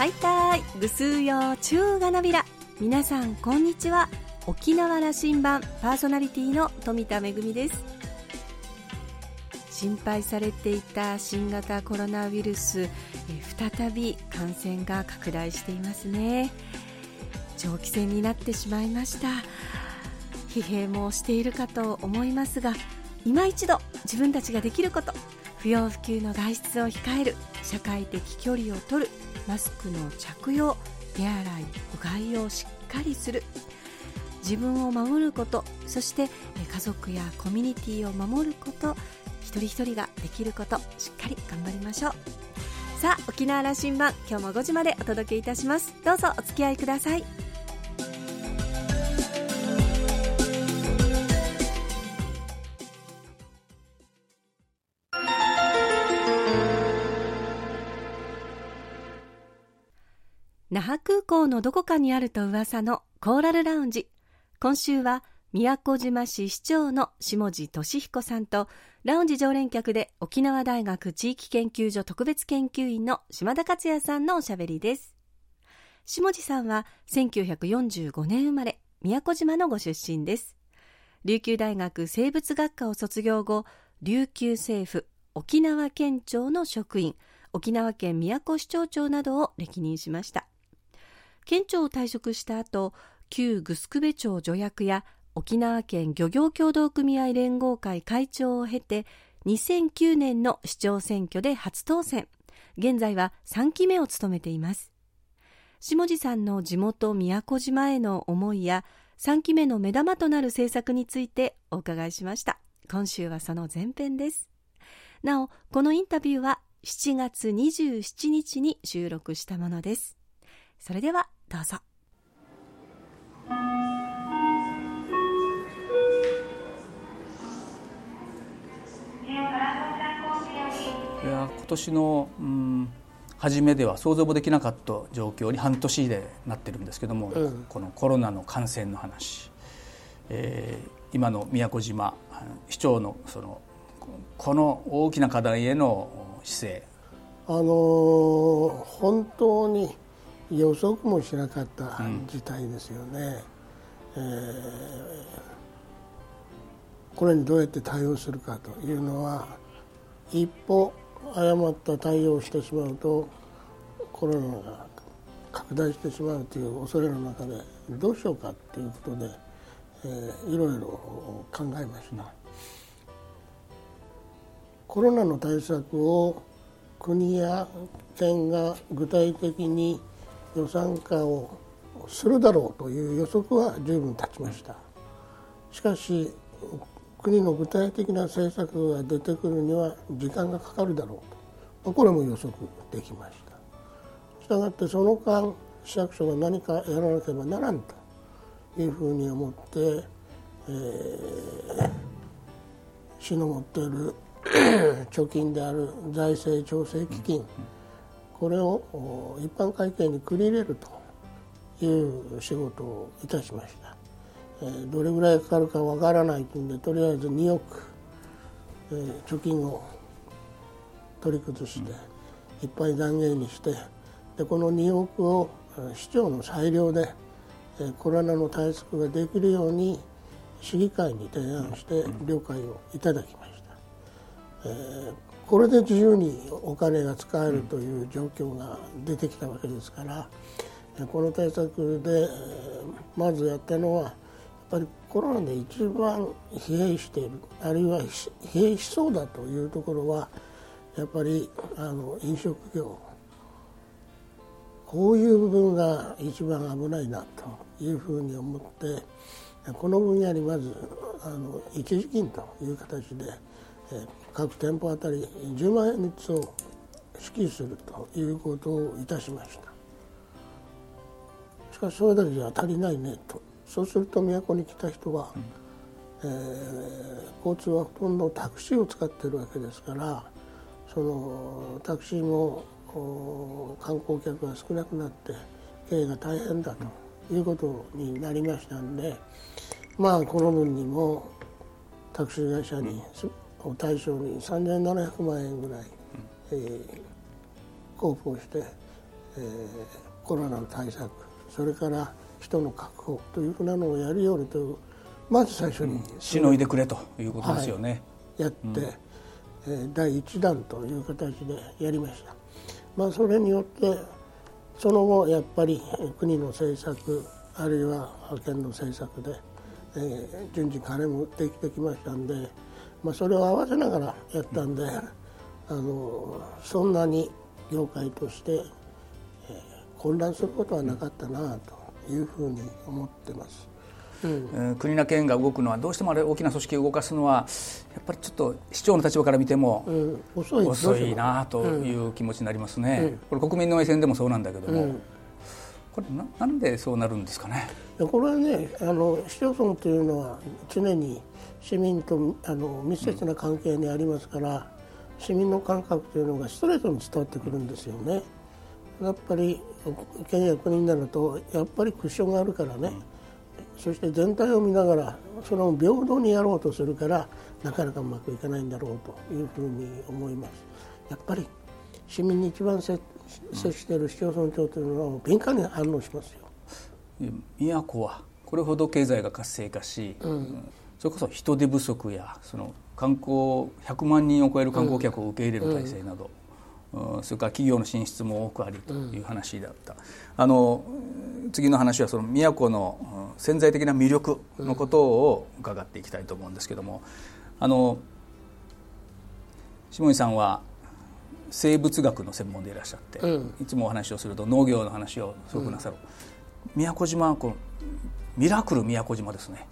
はいたいぐすうよ中がなびら。皆さんこんにちは。沖縄羅針盤パーソナリティの富田恵です。心配されていた新型コロナウイルス再び感染が拡大していますね。長期戦になってしまいました。疲弊もしているかと思いますが今一度自分たちができること不要不急の外出を控える社会的距離を取るマスクの着用手洗いうがいをしっかりする。自分を守ることそして家族やコミュニティを守ること一人一人ができることしっかり頑張りましょう。さあ沖縄羅針盤今日も5時までお届けいたします。どうぞお付き合いください。那覇空港のどこかにあると噂のコーラルラウンジ。今週は宮古島市市長の下地俊彦さんとラウンジ常連客で沖縄大学地域研究所特別研究員の島田克也さんのおしゃべりです。下地さんは1945年生まれ宮古島のご出身です。琉球大学生物学科を卒業後琉球政府沖縄県庁の職員沖縄県宮古市長長などを歴任しました。県庁を退職した後旧グスクベ町助役や沖縄県漁業協同組合連合会会長を経て2009年の市長選挙で初当選。現在は3期目を務めています。下地さんの地元宮古島への思いや3期目の目玉となる政策についてお伺いしました。今週はその前編です。なおこのインタビューは7月27日に収録したものです。それではどうぞ。いや今年の、うん、初めでは想像もできなかった状況に半年でなってるんですけども、うん、このコロナの感染の話、えー、今の宮古島市長のそのこの大きな課題への姿勢。あのー、本当に予測もしなかった事態ですよね、うん、えー、これにどうやって対応するかというのは一歩誤った対応をしてしまうとコロナが拡大してしまうという恐れの中でどうしようかということで、えー、いろいろ考えました。コロナの対策を国や県が具体的に予算化をするだろうという予測は十分立ちました。しかし国の具体的な政策が出てくるには時間がかかるだろうと。これも予測できました。したがってその間市役所が何かやらなければならんというふうに思って、えー、市の持っている 貯金である財政調整基金これを一般会計に繰り入れるという仕事をいたしました。どれぐらいかかるかわからないというんでとりあえず2億、貯金を取り崩していっぱい残業にしてでこの2億を市長の裁量でコロナの対策ができるように市議会に提案して了解をいただきました、えー、これで自由にお金が使えるという状況が出てきたわけですからこの対策でまずやったのはやっぱりコロナで一番疲弊しているあるいは疲弊しそうだというところはやっぱりあの飲食業こういう部分が一番危ないなというふうに思ってこの分野にまずあの一時金という形で各店舗あたり10万円ずつを支給するということをいたしました。しかしそれだけじゃ足りないねと。そうすると都に来た人は、うん、えー、交通はほとんどタクシーを使ってるわけですからそのタクシーも観光客が少なくなって経営が大変だということになりましたんでまあこの分にもタクシー会社に、を対象に3700万円ぐらい、えー、交付をして、えー、コロナの対策それから人の確保というふうなのをやるようにというまず最初に、うん、しのいでくれということですよね。はい、やって、うん、えー、第一弾という形でやりました。まあ、それによってその後やっぱり国の政策あるいは県の政策で、えー、順次金もできてきましたんで、まあ、それを合わせながらやったんで、あのそんなに業界として、えー、混乱することはなかったなというふうに思ってます。うん、国な県が動くのはどうしてもあれ大きな組織を動かすのはやっぱりちょっと市長の立場から見ても、遅い。遅いなという気持ちになりますね、これ国民の目線でもそうなんだけども、これななんでそうなるんですかね？これはねあの市町村というのは常に市民とあの密接な関係にありますから、市民の感覚というのがストレートに伝わってくるんですよね。やっぱり県や国になるとやっぱりクッションがあるからね、そして全体を見ながらそれを平等にやろうとするからなかなかうまくいかないんだろうというふうに思います。やっぱり市民に一番接している市町村長というのは敏感に反応しますよ。宮古はこれほど経済が活性化し、うん、それこそ人手不足やその観光100万人を超える観光客を受け入れる体制など、うん、それから企業の進出も多くありという話だった、あの次の話はその宮古の潜在的な魅力のことを伺っていきたいと思うんですけどもあの下井さんは生物学の専門でいらっしゃって、うん、いつもお話をすると農業の話をすごくなさる、うん、宮古島はこうミラクル宮古島ですね、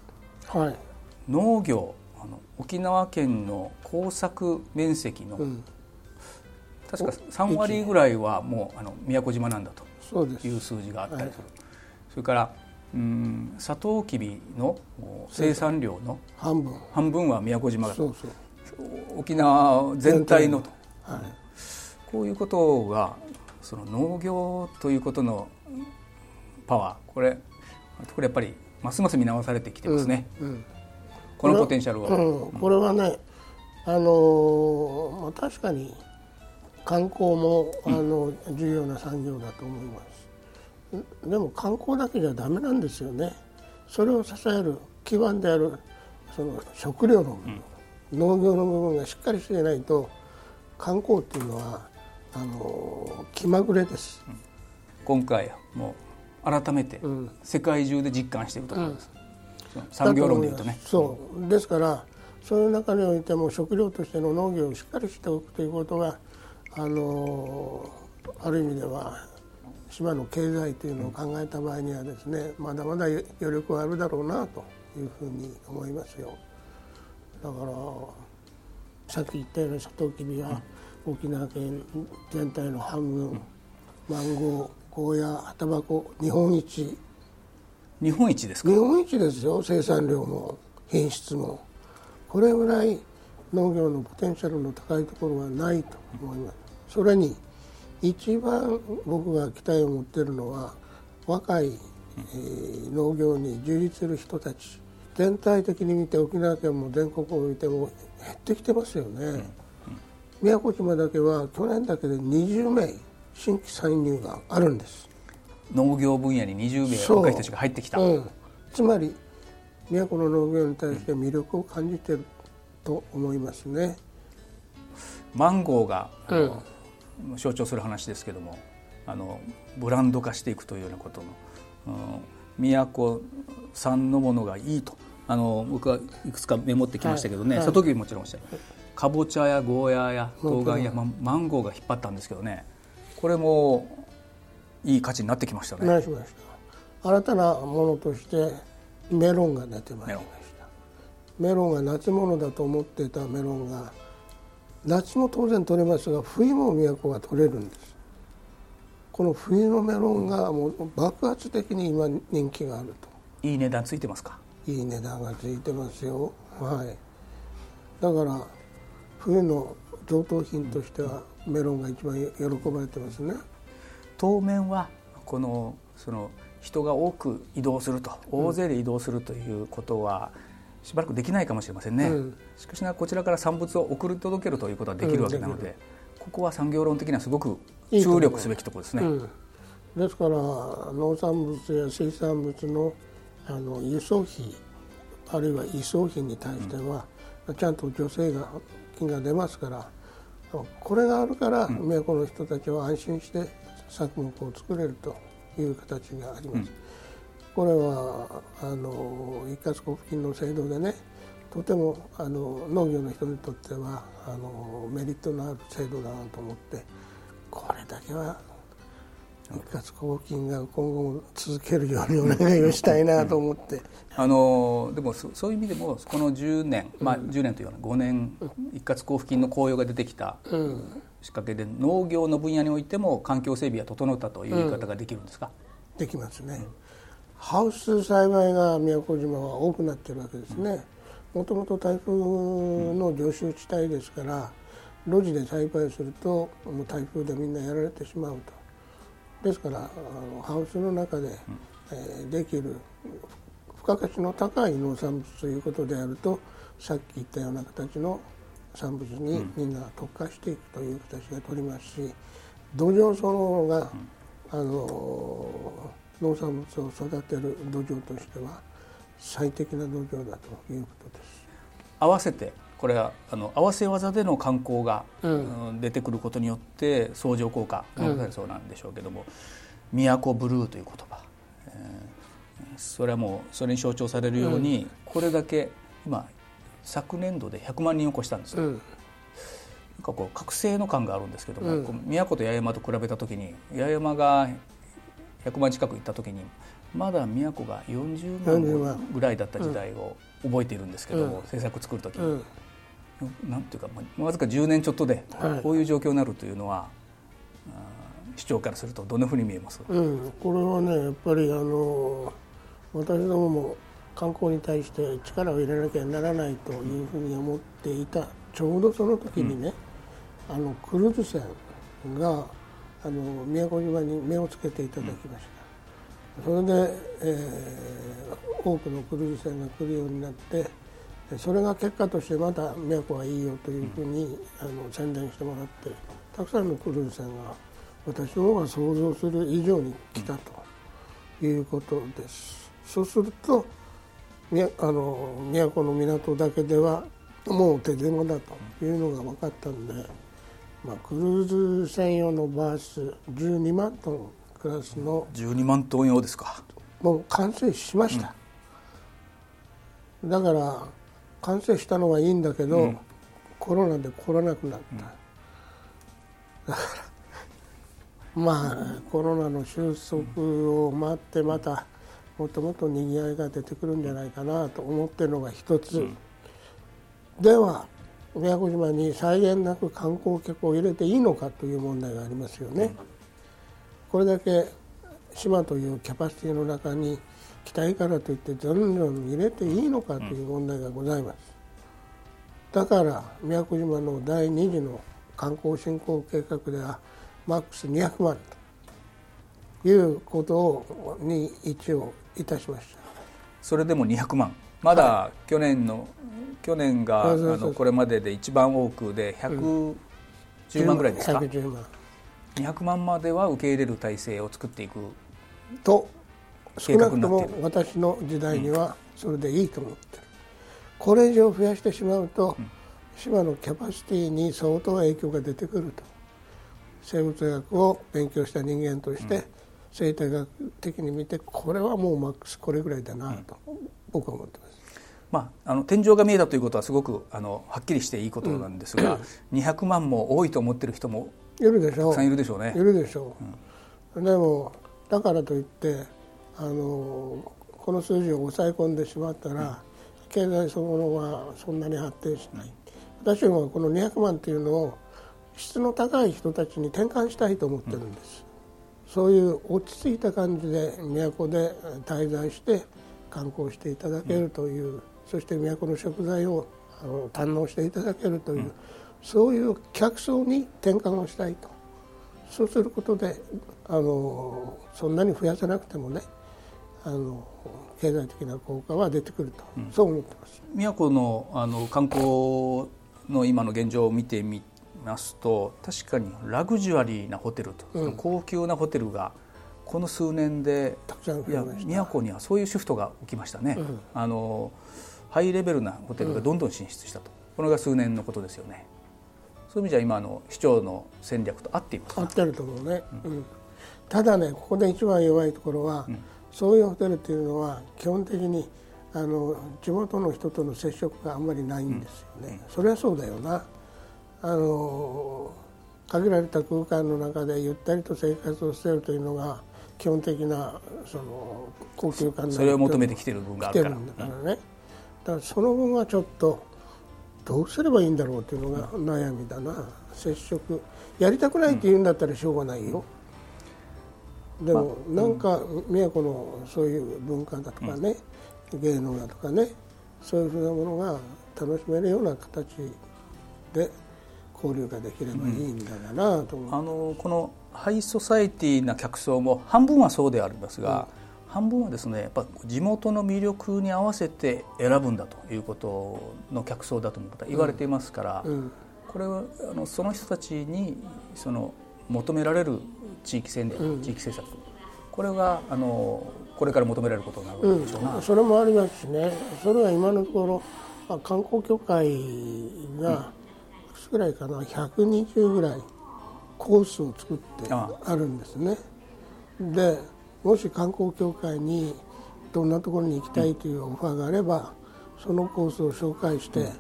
はい、農業あの沖縄県の耕作面積の、うん、確か3割ぐらいはもうあの宮古島なんだという数字があったりする、はい、それからうんサトウキビの生産量。の半分。半分は宮古島が沖縄全体のと、はい、こういうことがその農業ということのパワーこれこれやっぱりますます見直されてきてますね、うんうん、このポテンシャルは、うん、これはねあのー、まあ、確かに観光もあの重要な産業だと思います、でも観光だけじゃダメなんですよね。それを支える基盤であるその食料の部分、農業の部分がしっかりしていないと観光っていうのはあの気まぐれです、うん、今回もう改めて世界中で実感しているところです、うん、産業論でいうとね。そう。ですからそういう中においても食料としての農業をしっかりしておくということがあのある意味では島の経済というのを考えた場合にはですねまだまだ余力はあるだろうなというふうに思いますよ。だからさっき言ったようなサトウキビは、沖縄県全体の半分、マンゴーゴーヤ葉タバコ日本一。日本一ですか？日本一ですよ生産量も品質も。これぐらい農業のポテンシャルの高いところはないと思います。それに一番僕が期待を持っているのは若い、えー、農業に従事する人たち。全体的に見て沖縄県も全国を見ても減ってきてますよね、うん宮古島だけは去年だけで20名新規参入があるんです。農業分野に20名若い人たちが入ってきた、うん、つまり宮古の農業に対して魅力を感じていると思いますね。マンゴーが、うん、象徴する話ですけどもあのブランド化していくというようなことの、うん、宮古産のものがいいと。あの僕はいくつかメモってきましたけどね、はい、サトウキビもちろんしたかぼちゃやゴーヤーや冬瓜や、ま、マンゴーが引っ張ったんですけどね。これもいい価値になってきましたね。なしました。新たなものとしてメロンが出てまいりました。メロンが夏物だと思っていたメロンが夏も当然取れますが冬も都が取れるんです。この冬のメロンがもう爆発的に今人気があると。いい値段ついてますか？いい値段がついてますよ。はい。だから冬の贈答品としてはメロンが一番喜ばれてますね。当面はこのその人が多く移動すると大勢で移動するということはしばらくできないかもしれませんね、うん、しかしなこちらから産物を送り届けるということはできるわけなので、うん、ここは産業論的にはすごく注力すべきところですね。うん、ですから農産物や水産物のあの輸送費あるいは移送費に対しては、うん、ちゃんと助成が金が出ますからこれがあるから、宮古の人たちは安心して作物を作れるという形があります。うん、これはあの一括交付金の制度でねとてもあの農業の人にとってはあのメリットのある制度だなと思ってこれだけは一括交付金が今後も続けるようにお願いをしたいなと思って、あのでもそういう意味でもこの10年、まあ、10年というような5年一括交付金の効用が出てきた仕掛けで農業の分野においても環境整備は整ったという言い方ができるんですか、うん、できますね、ハウス栽培が宮古島は多くなってるわけですね。もともと台風の常習地帯ですから路地で栽培するともう台風でみんなやられてしまうとですからあのハウスの中で、えー、できる付加価値の高い農産物ということであるとさっき言ったような形の産物にみんな特化していくという形が取りますし土壌そのものが、あの農産物を育てる土壌としては最適な土壌だということです。合わせてこれはあの合わせ技での観光が、うん、出てくることによって相乗効果が生そうなんでしょうけども「都ブルー」という言葉、えー、それはもうそれに象徴されるように、うん、これだけ今昨年度で100万人を超したんですよ。うん。なんかこう覚醒の感があるんですけども、うん、宮古と八重山と比べた時に八重山が100万近く行った時にまだ宮古が40万ぐらいだった時代を覚えているんですけども、うん、政策作る時に、なんていうかわずか10年ちょっとでこういう状況になるというのは、はい、市長からするとどんなふうに見えます、うん、これはねやっぱりあの私どもも観光に対して力を入れなきゃならないというふうに思っていたちょうどその時にね、うん、あのクルーズ船があの宮古島に目をつけていただきました、うん、それで、えー、多くのクルーズ船が来るようになってそれが結果としてまた宮古はいいよというふうに、あの宣伝してもらってたくさんのクルーズ船が私の方が想像する以上に来たということです。そうするとあの宮古の港だけではもう手狭だというのが分かったんで、まあ、クルーズ専用のバース12万トンクラスの12万トン用ですか。もう完成しました、うん、だから完成したのはいいんだけど、うん、コロナで来らなくなった、だからまあコロナの収束を待ってまたもっともっとにぎわいが出てくるんじゃないかなと思ってるのが一つ、うん、では宮古島に際限なく観光客を入れていいのかという問題がありますよね。これだけ島というキャパシティの中に期待からといってどんどん入れていいのかという問題がございます。だから宮古島の第2次の観光振興計画ではマックス200万ということをに一応いたしました。それでも200万。まだ去年の、はい、去年があのこれまでで一番多くで110万ぐらいですか、うん、110万。200万までは受け入れる体制を作っていく。と少なくとも私の時代にはそれでいいと思ってる、これ以上増やしてしまうと、島のキャパシティに相当影響が出てくると。生物学を勉強した人間として、生態学的に見てこれはもうマックスこれぐらいだなと、僕は思ってます。まあ、あの天井が見えたということはすごくあのはっきりしていいことなんですが、うん、200万も多いと思ってる人もいるでしょう。たくさんいるでしょうね。いるでしょう、うん、でもだからといってあのこの数字を抑え込んでしまったら、経済そのものはそんなに発展しない、私もこの200万というのを質の高い人たちに転換したいと思ってるんです、うん、そういう落ち着いた感じで都で滞在して観光していただけるという、うん、そして都の食材をあの堪能していただけるという、うん、そういう客層に転換をしたいと。そうすることであのそんなに増やさなくてもねあの経済的な効果は出てくると、うん、そう思ってます。宮古のあの観光の今の現状を見てみますと確かにラグジュアリーなホテルと、うん、高級なホテルがこの数年でたくさんいや宮古にはそういうシフトが起きましたね、うん、あのハイレベルなホテルがどんどん進出したと、これが数年のことですよね。そういう意味じゃ今の市長の戦略と合っています合ってると思うね、うん、ただねここで一番弱いところは、うん、そういうホテルっていうのは基本的にあの地元の人との接触があんまりないんですよね、それはそうだよな。あの限られた空間の中でゆったりと生活をしているというのが基本的なその高級感それを求めてきてる分があるから。だからね、だからその分はちょっとどうすればいいんだろうというのが悩みだな。接触やりたくないって言うんだったらしょうがないよ、でもなんか宮古のそういう文化だとかね、芸能だとかねそういうふうなものが楽しめるような形で交流ができればいいんだなと思う、うん、あのこのハイソサエティな客層も半分はそうでありますが、うん、半分はですねやっぱ地元の魅力に合わせて選ぶんだということの客層だと言われていますから、うん、これはあのその人たちにその求められる地域戦略、地域政策。これがあのこれから求められることになるでしょうな、それもありますしね。それは今のところ、まあ、観光協会が、つぐらいかな？120ぐらいコースを作ってあるんですね。でもし観光協会にどんなところに行きたいというオファーがあればそのコースを紹介して、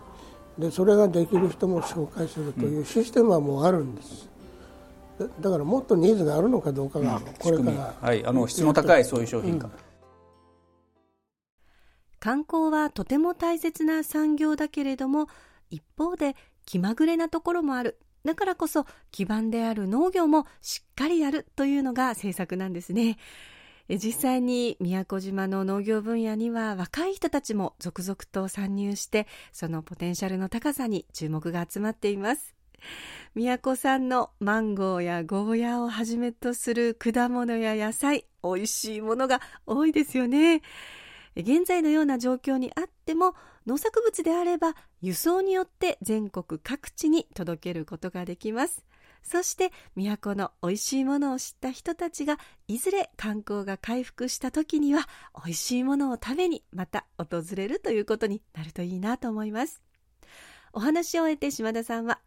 でそれができる人も紹介するというシステムはもうあるんですだからもっとニーズがあるのかどうかがこれから、はい、あの質の高いそういう商品か、うん、観光はとても大切な産業だけれども一方で気まぐれなところもある。だからこそ基盤である農業もしっかりやるというのが政策なんですね。実際に宮古島の農業分野には若い人たちも続々と参入してそのポテンシャルの高さに注目が集まっています 宮古産のマンゴーやゴーヤーをはじめとする果物や野菜美味しいものが多いですよね。現在のような状況にあっても農作物であれば輸送によって全国各地に届けることができます。そして都の美味しいものを知った人たちがいずれ観光が回復した時には美味しいものを食べにまた訪れるということになるといいなと思います。お話を終えて島田さんは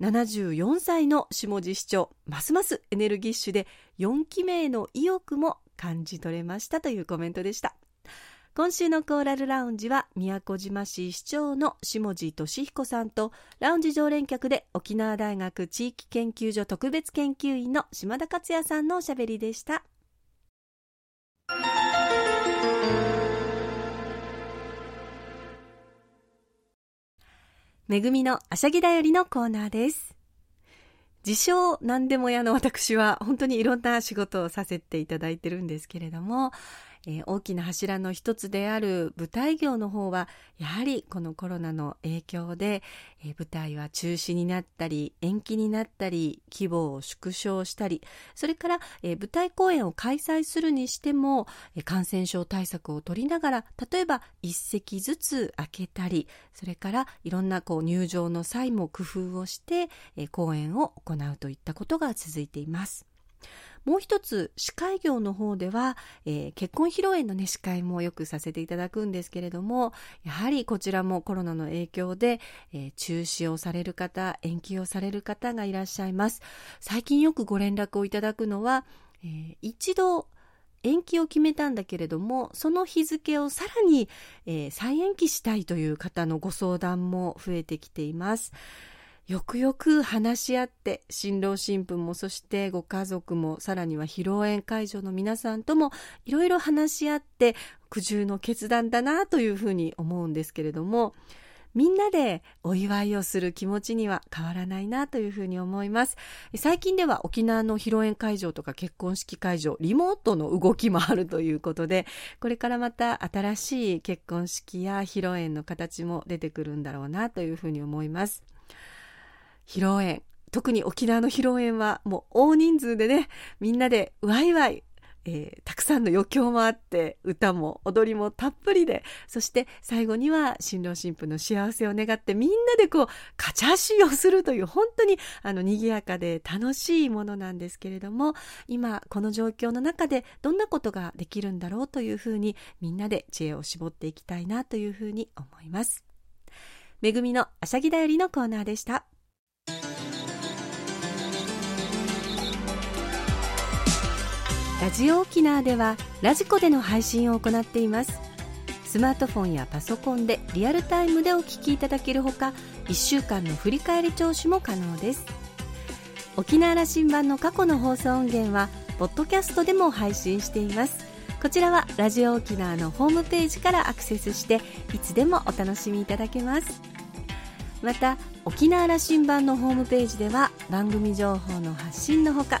74歳の下地市長ますますエネルギッシュで4期目の意欲も感じ取れましたというコメントでした。今週のコーラルラウンジは宮古島市市長の下地俊彦さんとラウンジ常連客で沖縄大学地域研究所特別研究員の島田克也さんのおしゃべりでした。めぐみのあしゃぎだよりのコーナーです。自称何でも屋の私は本当にいろんな仕事をさせていただいてるんですけれどもえー、大きな柱の一つである舞台業の方はやはりこのコロナの影響で、えー、舞台は中止になったり延期になったり規模を縮小したりそれから、えー、舞台公演を開催するにしても、え感染症対策を取りながら例えば一席ずつ開けたりそれからいろんなこう入場の際も工夫をして、え公演を行うといったことが続いています。もう一つ司会業の方では、えー、結婚披露宴のね司会もよくさせていただくんですけれどもやはりこちらもコロナの影響で、えー、中止をされる方延期をされる方がいらっしゃいます最近よくご連絡をいただくのは、えー、一度延期を決めたんだけれどもその日付をさらに、えー、再延期したいという方のご相談も増えてきています。よくよく話し合って新郎新婦もそしてご家族もさらには披露宴会場の皆さんともいろいろ話し合って苦渋の決断だなというふうに思うんですけれどもみんなでお祝いをする気持ちには変わらないなというふうに思います。最近では沖縄の披露宴会場とか結婚式会場リモートの動きもあるということでこれからまた新しい結婚式や披露宴の形も出てくるんだろうなというふうに思います。披露宴特に沖縄の披露宴はもう大人数でねみんなでワイワイえー、たくさんの余興もあって歌も踊りもたっぷりでそして最後には新郎新婦の幸せを願ってみんなでこうカチャシをするという本当にあの賑やかで楽しいものなんですけれども今この状況の中でどんなことができるんだろうというふうにみんなで知恵を絞っていきたいなというふうに思います。めぐみのあしゃぎだよりのコーナーでした。ラジオ沖縄ではラジコでの配信を行っています。スマートフォンやパソコンでリアルタイムでお聞きいただけるほか1週間の振り返り聴取も可能です。沖縄羅針盤の過去の放送音源はポッドキャストでも配信しています。こちらはラジオ沖縄のホームページからアクセスしていつでもお楽しみいただけます。また沖縄羅針盤のホームページでは番組情報の発信のほか